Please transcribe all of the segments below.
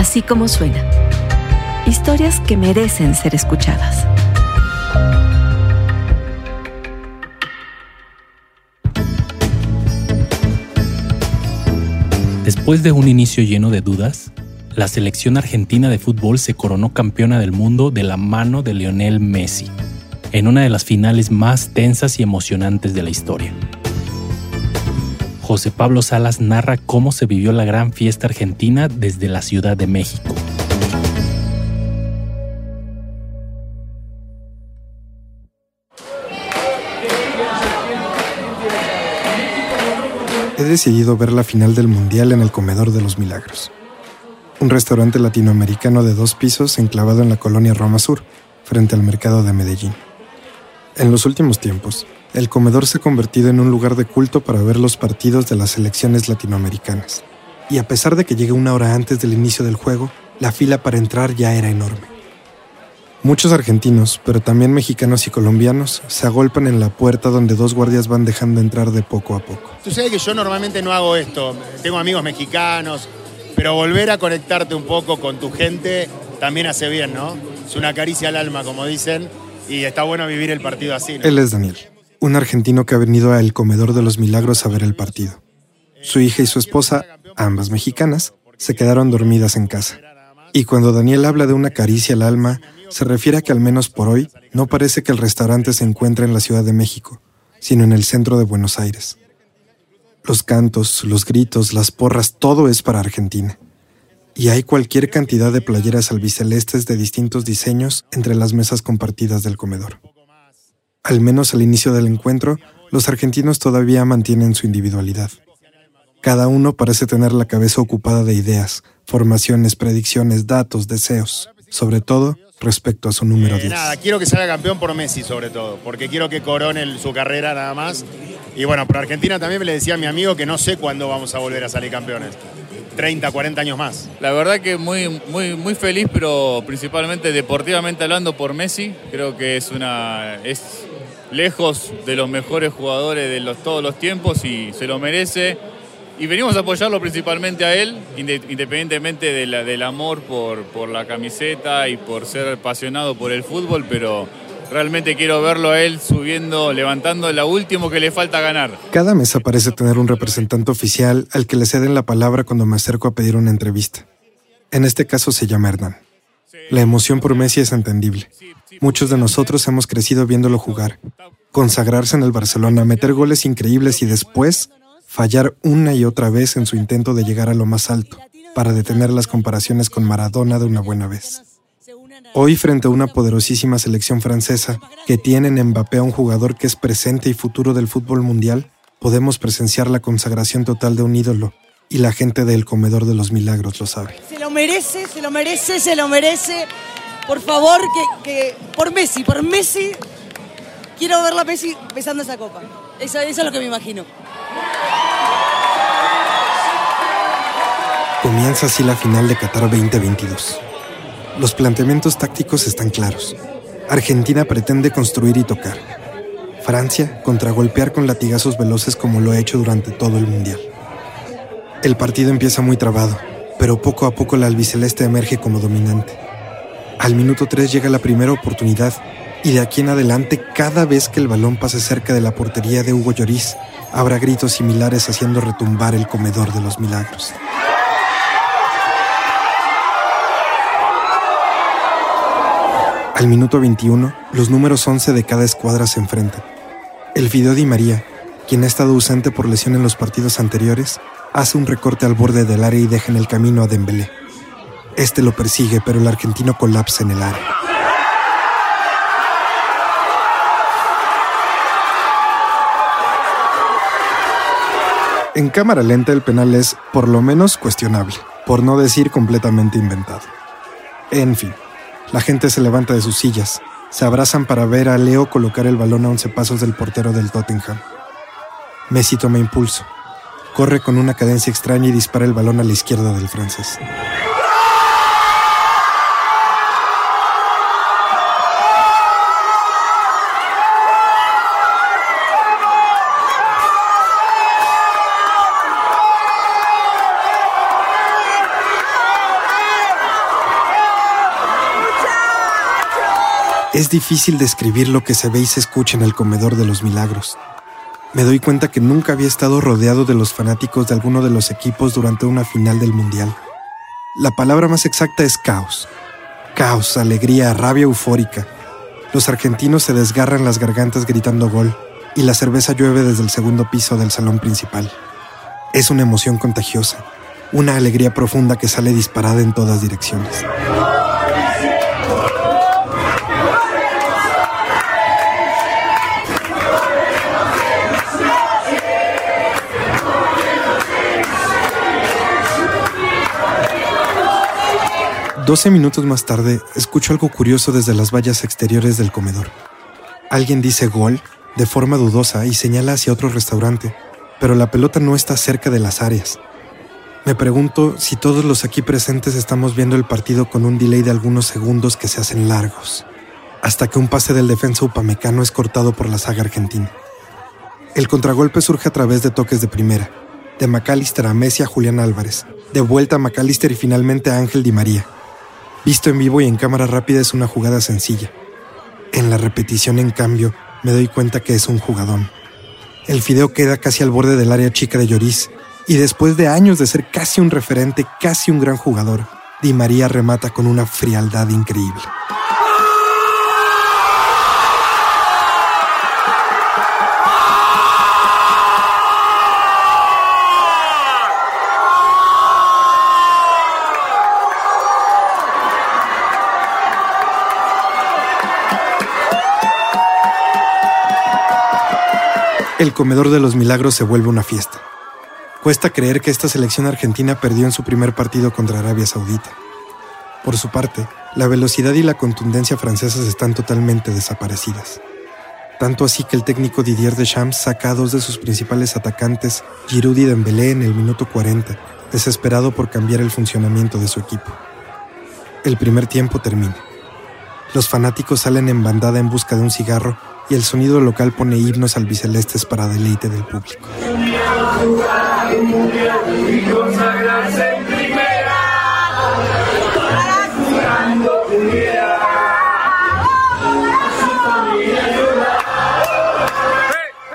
Así como suena. Historias que merecen ser escuchadas. Después de un inicio lleno de dudas, la selección argentina de fútbol se coronó campeona del mundo de la mano de Lionel Messi, en una de las finales más tensas y emocionantes de la historia. José Pablo Salas narra cómo se vivió la gran fiesta argentina desde la Ciudad de México. He decidido ver la final del Mundial en el Comedor de los Milagros, un restaurante latinoamericano de dos pisos enclavado en la colonia Roma Sur, frente al mercado de Medellín. En los últimos tiempos, el comedor se ha convertido en un lugar de culto para ver los partidos de las selecciones latinoamericanas. Y a pesar de que llegué una hora antes del inicio del juego, la fila para entrar ya era enorme. Muchos argentinos, pero también mexicanos y colombianos, se agolpan en la puerta donde dos guardias van dejando entrar de poco a poco. Tú sabes que yo normalmente no hago esto. Tengo amigos mexicanos, pero volver a conectarte un poco con tu gente también hace bien, ¿no? Es una caricia al alma, como dicen, y está bueno vivir el partido así. Él es Daniel un argentino que ha venido a El Comedor de los Milagros a ver el partido. Su hija y su esposa, ambas mexicanas, se quedaron dormidas en casa. Y cuando Daniel habla de una caricia al alma, se refiere a que al menos por hoy no parece que el restaurante se encuentre en la Ciudad de México, sino en el centro de Buenos Aires. Los cantos, los gritos, las porras, todo es para Argentina. Y hay cualquier cantidad de playeras albicelestes de distintos diseños entre las mesas compartidas del comedor. Al menos al inicio del encuentro, los argentinos todavía mantienen su individualidad. Cada uno parece tener la cabeza ocupada de ideas, formaciones, predicciones, datos, deseos, sobre todo respecto a su número 10. Eh, nada, quiero que salga campeón por Messi sobre todo, porque quiero que corone su carrera nada más. Y bueno, por Argentina también me le decía a mi amigo que no sé cuándo vamos a volver a salir campeones. 30, 40 años más. La verdad que muy, muy, muy feliz, pero principalmente deportivamente hablando por Messi. Creo que es una. Es, lejos de los mejores jugadores de los, todos los tiempos y se lo merece. Y venimos a apoyarlo principalmente a él, independientemente del amor por, por la camiseta y por ser apasionado por el fútbol, pero realmente quiero verlo a él subiendo, levantando la último que le falta ganar. Cada mesa parece tener un representante oficial al que le ceden la palabra cuando me acerco a pedir una entrevista. En este caso se llama Hernán. La emoción por Messi es entendible. Muchos de nosotros hemos crecido viéndolo jugar, consagrarse en el Barcelona, meter goles increíbles y después fallar una y otra vez en su intento de llegar a lo más alto, para detener las comparaciones con Maradona de una buena vez. Hoy, frente a una poderosísima selección francesa que tiene en Mbappé a un jugador que es presente y futuro del fútbol mundial, podemos presenciar la consagración total de un ídolo, y la gente del Comedor de los Milagros lo sabe. Se lo merece, se lo merece, se lo merece por favor, que, por Messi, por Messi, quiero ver a Messi besando esa copa. Eso, eso es lo que me imagino. Comienza así la final de Qatar 2022. Los planteamientos tácticos están claros. Argentina pretende construir y tocar. Francia contragolpear con latigazos veloces como lo ha hecho durante todo el Mundial. El partido empieza muy trabado, pero poco a poco la albiceleste emerge como dominante. Al minuto 3 llega la primera oportunidad y de aquí en adelante cada vez que el balón pase cerca de la portería de Hugo Lloris, habrá gritos similares haciendo retumbar el comedor de los milagros. Al minuto 21, los números 11 de cada escuadra se enfrentan. El Fideo Di María, quien ha estado ausente por lesión en los partidos anteriores, hace un recorte al borde del área y deja en el camino a Dembélé. Este lo persigue, pero el argentino colapsa en el área. En cámara lenta el penal es, por lo menos, cuestionable, por no decir completamente inventado. En fin, la gente se levanta de sus sillas, se abrazan para ver a Leo colocar el balón a 11 pasos del portero del Tottenham. Messi toma impulso, corre con una cadencia extraña y dispara el balón a la izquierda del francés. Es difícil describir lo que se ve y se escucha en el comedor de los milagros. Me doy cuenta que nunca había estado rodeado de los fanáticos de alguno de los equipos durante una final del Mundial. La palabra más exacta es caos. Caos, alegría, rabia eufórica. Los argentinos se desgarran las gargantas gritando gol y la cerveza llueve desde el segundo piso del salón principal. Es una emoción contagiosa, una alegría profunda que sale disparada en todas direcciones. Doce minutos más tarde, escucho algo curioso desde las vallas exteriores del comedor. Alguien dice gol de forma dudosa y señala hacia otro restaurante, pero la pelota no está cerca de las áreas. Me pregunto si todos los aquí presentes estamos viendo el partido con un delay de algunos segundos que se hacen largos, hasta que un pase del defensa upamecano es cortado por la saga argentina. El contragolpe surge a través de toques de primera, de McAllister a Messi a Julián Álvarez, de vuelta a McAllister y finalmente a Ángel Di María. Visto en vivo y en cámara rápida es una jugada sencilla. En la repetición, en cambio, me doy cuenta que es un jugadón. El fideo queda casi al borde del área chica de Lloris, y después de años de ser casi un referente, casi un gran jugador, Di María remata con una frialdad increíble. El comedor de los milagros se vuelve una fiesta. Cuesta creer que esta selección argentina perdió en su primer partido contra Arabia Saudita. Por su parte, la velocidad y la contundencia francesas están totalmente desaparecidas. Tanto así que el técnico Didier Deschamps saca a dos de sus principales atacantes, Giroud y Dembélé, en el minuto 40, desesperado por cambiar el funcionamiento de su equipo. El primer tiempo termina. Los fanáticos salen en bandada en busca de un cigarro y el sonido local pone himnos albicelestes para deleite del público.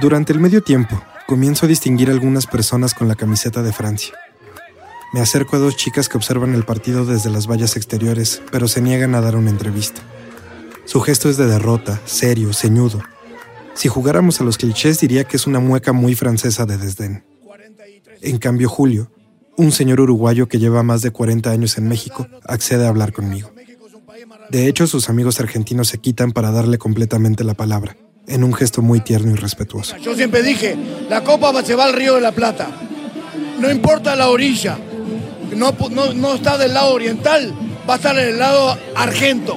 Durante el medio tiempo, comienzo a distinguir algunas personas con la camiseta de Francia. Me acerco a dos chicas que observan el partido desde las vallas exteriores, pero se niegan a dar una entrevista. Su gesto es de derrota, serio, ceñudo. Si jugáramos a los clichés diría que es una mueca muy francesa de desdén. En cambio, Julio, un señor uruguayo que lleva más de 40 años en México, accede a hablar conmigo. De hecho, sus amigos argentinos se quitan para darle completamente la palabra, en un gesto muy tierno y respetuoso. Yo siempre dije, la copa se va al río de la Plata. No importa la orilla, no, no, está del lado oriental, va a estar en el lado argento.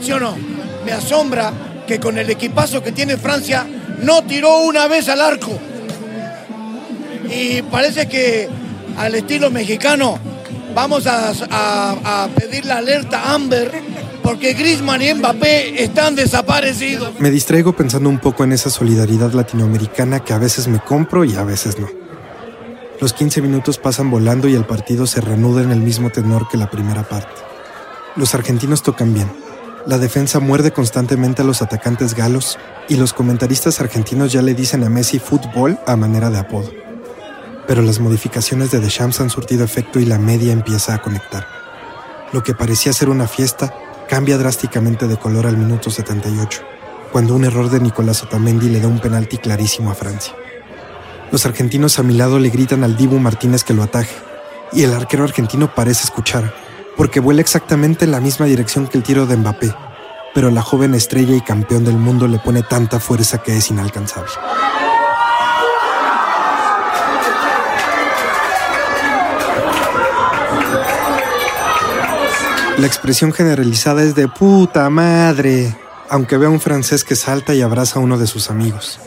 ¿Sí o no? Me asombra que con el equipazo que tiene Francia no tiró una vez al arco. Y parece que al estilo mexicano vamos a, pedir la alerta Amber porque Griezmann y Mbappé están desaparecidos. Me distraigo pensando un poco en esa solidaridad latinoamericana que a veces me compro y a veces no. Los 15 minutos pasan volando y el partido se reanuda en el mismo tenor que la primera parte. Los argentinos tocan bien, la defensa muerde constantemente a los atacantes galos y los comentaristas argentinos ya le dicen a Messi fútbol a manera de apodo. Pero las modificaciones de Deschamps han surtido efecto y la media empieza a conectar. Lo que parecía ser una fiesta cambia drásticamente de color al minuto 78, cuando un error de Nicolás Otamendi le da un penalti clarísimo a Francia. Los argentinos a mi lado le gritan al Dibu Martínez que lo ataje, y el arquero argentino parece escuchar, porque vuela exactamente en la misma dirección que el tiro de Mbappé, pero la joven estrella y campeón del mundo le pone tanta fuerza que es inalcanzable. La expresión generalizada es de puta madre, aunque vea un francés que salta y abraza a uno de sus amigos.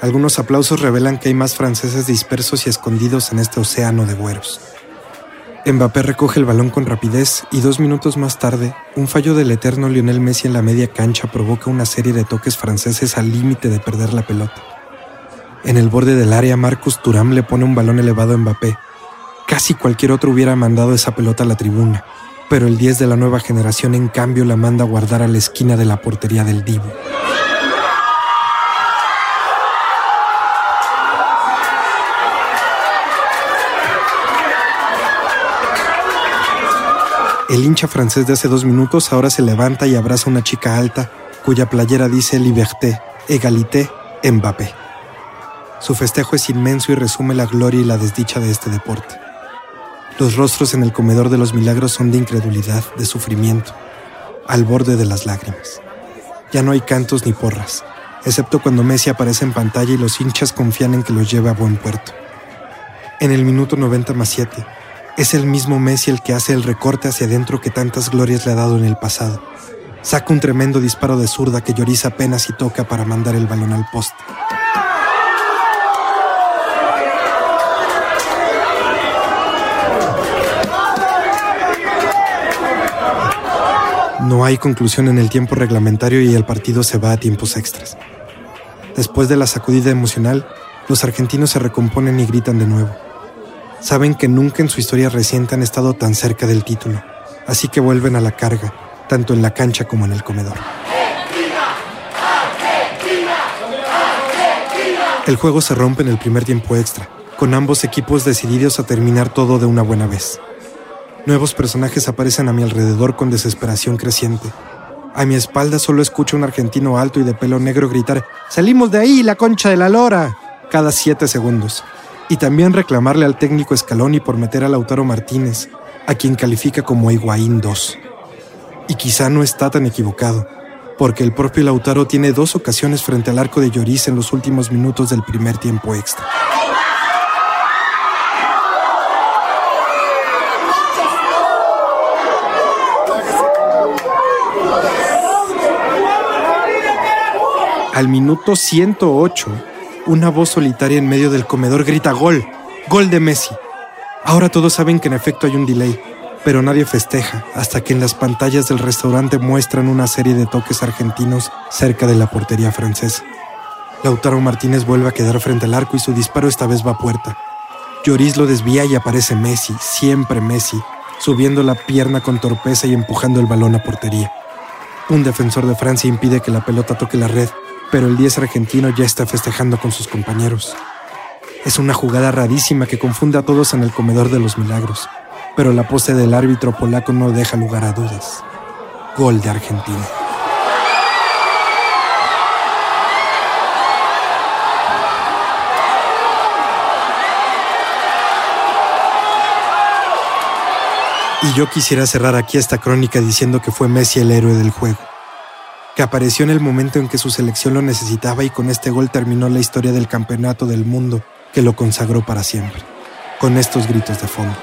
Algunos aplausos revelan que hay más franceses dispersos y escondidos en este océano de güeros. Mbappé recoge el balón con rapidez y dos minutos más tarde, un fallo del eterno Lionel Messi en la media cancha provoca una serie de toques franceses al límite de perder la pelota. En el borde del área, Marcus Thuram le pone un balón elevado a Mbappé. Casi cualquier otro hubiera mandado esa pelota a la tribuna, Pero el 10 de la nueva generación en cambio la manda a guardar a la esquina de la portería del Divo. El hincha francés de hace dos minutos ahora se levanta y abraza a una chica alta cuya playera dice Liberté, Egalité, Mbappé. Su festejo es inmenso y resume la gloria y la desdicha de este deporte. Los rostros en el comedor de los milagros son de incredulidad, de sufrimiento, al borde de las lágrimas. Ya no hay cantos ni porras, excepto cuando Messi aparece en pantalla y los hinchas confían en que los lleve a buen puerto. En el minuto 90 más 7, es el mismo Messi el que hace el recorte hacia adentro que tantas glorias le ha dado en el pasado. Saca un tremendo disparo de zurda que Lloris apenas y toca para mandar el balón al poste. No hay conclusión en el tiempo reglamentario y el partido se va a tiempos extras. Después de la sacudida emocional, los argentinos se recomponen y gritan de nuevo saben que nunca en su historia reciente han estado tan cerca del título, así que vuelven a la carga, tanto en la cancha como en el comedor. El juego se rompe en el primer tiempo extra, con ambos equipos decididos a terminar todo de una buena vez. Nuevos personajes aparecen a mi alrededor con desesperación creciente. A mi espalda solo escucho un argentino alto y de pelo negro gritar, ¡Salimos de ahí, la concha de la lora! cada siete segundos y también reclamarle al técnico Scaloni por meter a Lautaro Martínez, a quien califica como Higuaín 2. Y quizá no está tan equivocado, porque el propio Lautaro tiene dos ocasiones frente al arco de Lloris en los últimos minutos del primer tiempo extra. Al minuto 108, una voz solitaria en medio del comedor grita gol, gol de Messi. Ahora todos saben que en efecto hay un delay, pero nadie festeja hasta que en las pantallas del restaurante muestran una serie de toques argentinos cerca de la portería francesa. Lautaro Martínez vuelve a quedar frente al arco y su disparo esta vez va a puerta. Lloris lo desvía y aparece Messi, siempre Messi, subiendo la pierna con torpeza y empujando el balón a portería. Un defensor de Francia impide que la pelota toque la red pero el 10 argentino ya está festejando con sus compañeros. Es una jugada rarísima que confunde a todos en el comedor de los milagros, pero la pose del árbitro polaco no deja lugar a dudas. Gol de Argentina. Y yo quisiera cerrar aquí esta crónica diciendo que fue Messi el héroe del juego que apareció en el momento en que su selección lo necesitaba y con este gol terminó la historia del campeonato del mundo que lo consagró para siempre, con estos gritos de fondo.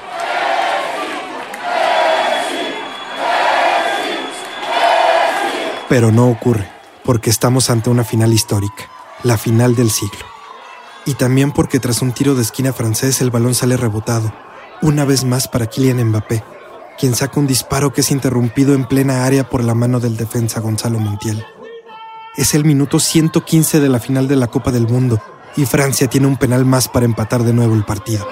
Pero no ocurre, porque estamos ante una final histórica, la final del siglo. Y también porque tras un tiro de esquina francés el balón sale rebotado, una vez más para Kylian Mbappé, quien saca un disparo que es interrumpido en plena área por la mano del defensa Gonzalo Montiel. Es el minuto 115 de la final de la Copa del Mundo y Francia tiene un penal más para empatar de nuevo el partido.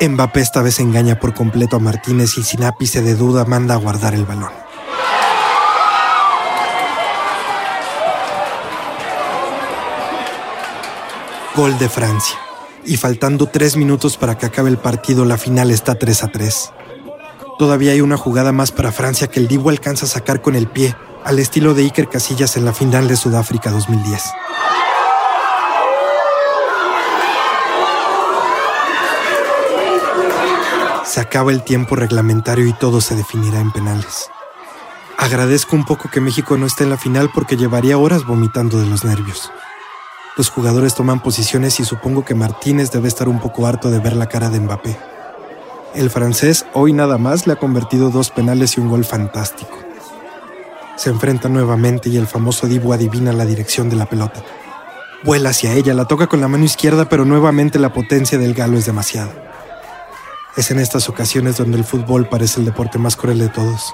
Mbappé esta vez engaña por completo a Martínez y sin ápice de duda manda a guardar el balón. Gol de Francia y faltando tres minutos para que acabe el partido, la final está 3 a 3. Todavía hay una jugada más para Francia que el Divo alcanza a sacar con el pie, al estilo de Iker Casillas en la final de Sudáfrica 2010. Se acaba el tiempo reglamentario y todo se definirá en penales. Agradezco un poco que México no esté en la final porque llevaría horas vomitando de los nervios. Los jugadores toman posiciones y supongo que Martínez debe estar un poco harto de ver la cara de Mbappé. El francés hoy nada más le ha convertido dos penales y un gol fantástico. Se enfrenta nuevamente y el famoso Dibu adivina la dirección de la pelota. Vuela hacia ella, la toca con la mano izquierda, pero nuevamente la potencia del galo es demasiada. Es en estas ocasiones donde el fútbol parece el deporte más cruel de todos,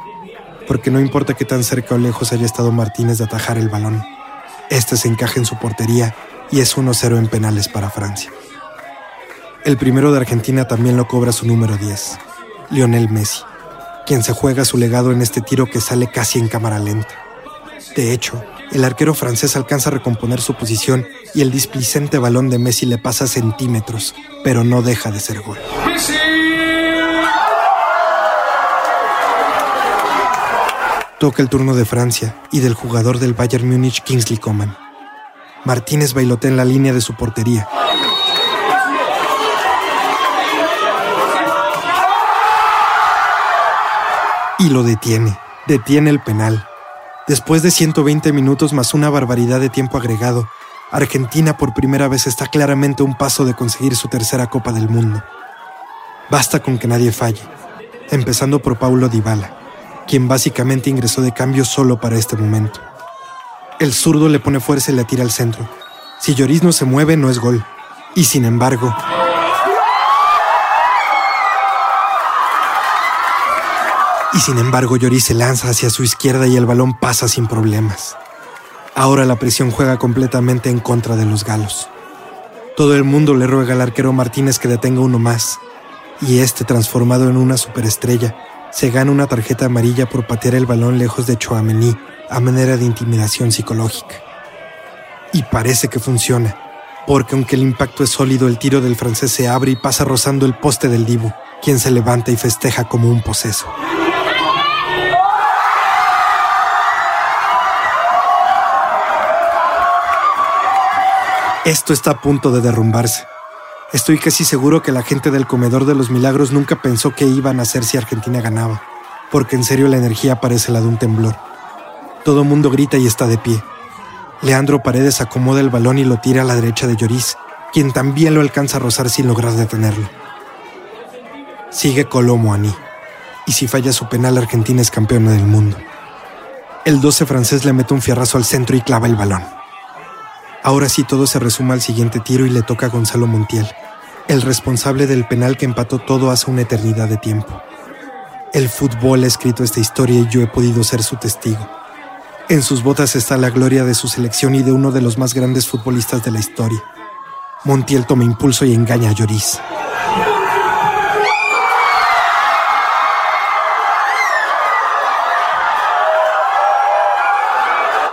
porque no importa qué tan cerca o lejos haya estado Martínez de atajar el balón, este se encaja en su portería y es 1-0 en penales para Francia. El primero de Argentina también lo cobra su número 10, Lionel Messi, quien se juega su legado en este tiro que sale casi en cámara lenta. De hecho, el arquero francés alcanza a recomponer su posición y el displicente balón de Messi le pasa centímetros, pero no deja de ser gol. Toca el turno de Francia y del jugador del Bayern Múnich Kingsley Coman. Martínez bailotea en la línea de su portería. Y lo detiene. Detiene el penal. Después de 120 minutos más una barbaridad de tiempo agregado, Argentina por primera vez está claramente un paso de conseguir su tercera Copa del Mundo. Basta con que nadie falle, empezando por Paulo Dybala, quien básicamente ingresó de cambio solo para este momento. El zurdo le pone fuerza y le tira al centro. Si Lloris no se mueve, no es gol. Y sin embargo... Y sin embargo, Lloris se lanza hacia su izquierda y el balón pasa sin problemas. Ahora la presión juega completamente en contra de los galos. Todo el mundo le ruega al arquero Martínez que detenga uno más, y este, transformado en una superestrella, se gana una tarjeta amarilla por patear el balón lejos de Chouameni a manera de intimidación psicológica. Y parece que funciona, porque aunque el impacto es sólido, el tiro del francés se abre y pasa rozando el poste del Dibu, quien se levanta y festeja como un poseso. Esto está a punto de derrumbarse. Estoy casi seguro que la gente del Comedor de los Milagros nunca pensó que iban a hacer si Argentina ganaba, porque en serio la energía parece la de un temblor. Todo mundo grita y está de pie. Leandro Paredes acomoda el balón y lo tira a la derecha de Lloris, quien también lo alcanza a rozar sin lograr detenerlo. Sigue Colomo Aní, y si falla su penal, Argentina es campeona del mundo. El 12 francés le mete un fierrazo al centro y clava el balón. Ahora sí todo se resume al siguiente tiro y le toca a Gonzalo Montiel, el responsable del penal que empató todo hace una eternidad de tiempo. El fútbol ha escrito esta historia y yo he podido ser su testigo. En sus botas está la gloria de su selección y de uno de los más grandes futbolistas de la historia. Montiel toma impulso y engaña a Lloris.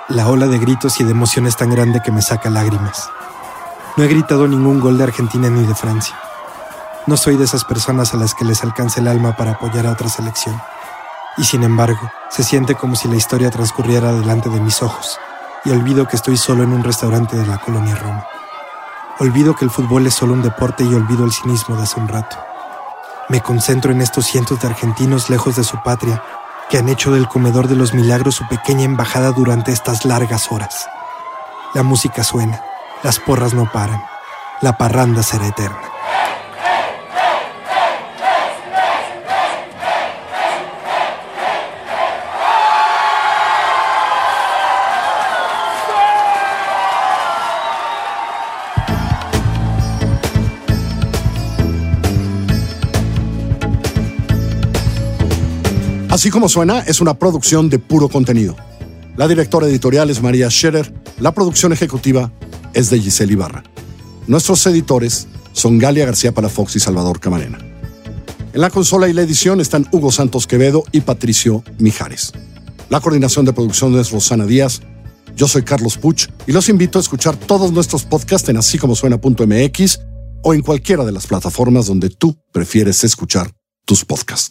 La ola de gritos y de emoción es tan grande que me saca lágrimas. No he gritado ningún gol de Argentina ni de Francia. No soy de esas personas a las que les alcance el alma para apoyar a otra selección. Y sin embargo, se siente como si la historia transcurriera delante de mis ojos, y olvido que estoy solo en un restaurante de la colonia Roma. Olvido que el fútbol es solo un deporte y olvido el cinismo de hace un rato. Me concentro en estos cientos de argentinos lejos de su patria que han hecho del comedor de los milagros su pequeña embajada durante estas largas horas. La música suena, las porras no paran, la parranda será eterna. Así como suena, es una producción de puro contenido. La directora editorial es María Scherer, la producción ejecutiva es de Giselle Ibarra. Nuestros editores son Galia García Palafox y Salvador Camarena. En la consola y la edición están Hugo Santos Quevedo y Patricio Mijares. La coordinación de producción es Rosana Díaz. Yo soy Carlos Puch y los invito a escuchar todos nuestros podcasts en así como suena.mx o en cualquiera de las plataformas donde tú prefieres escuchar tus podcasts.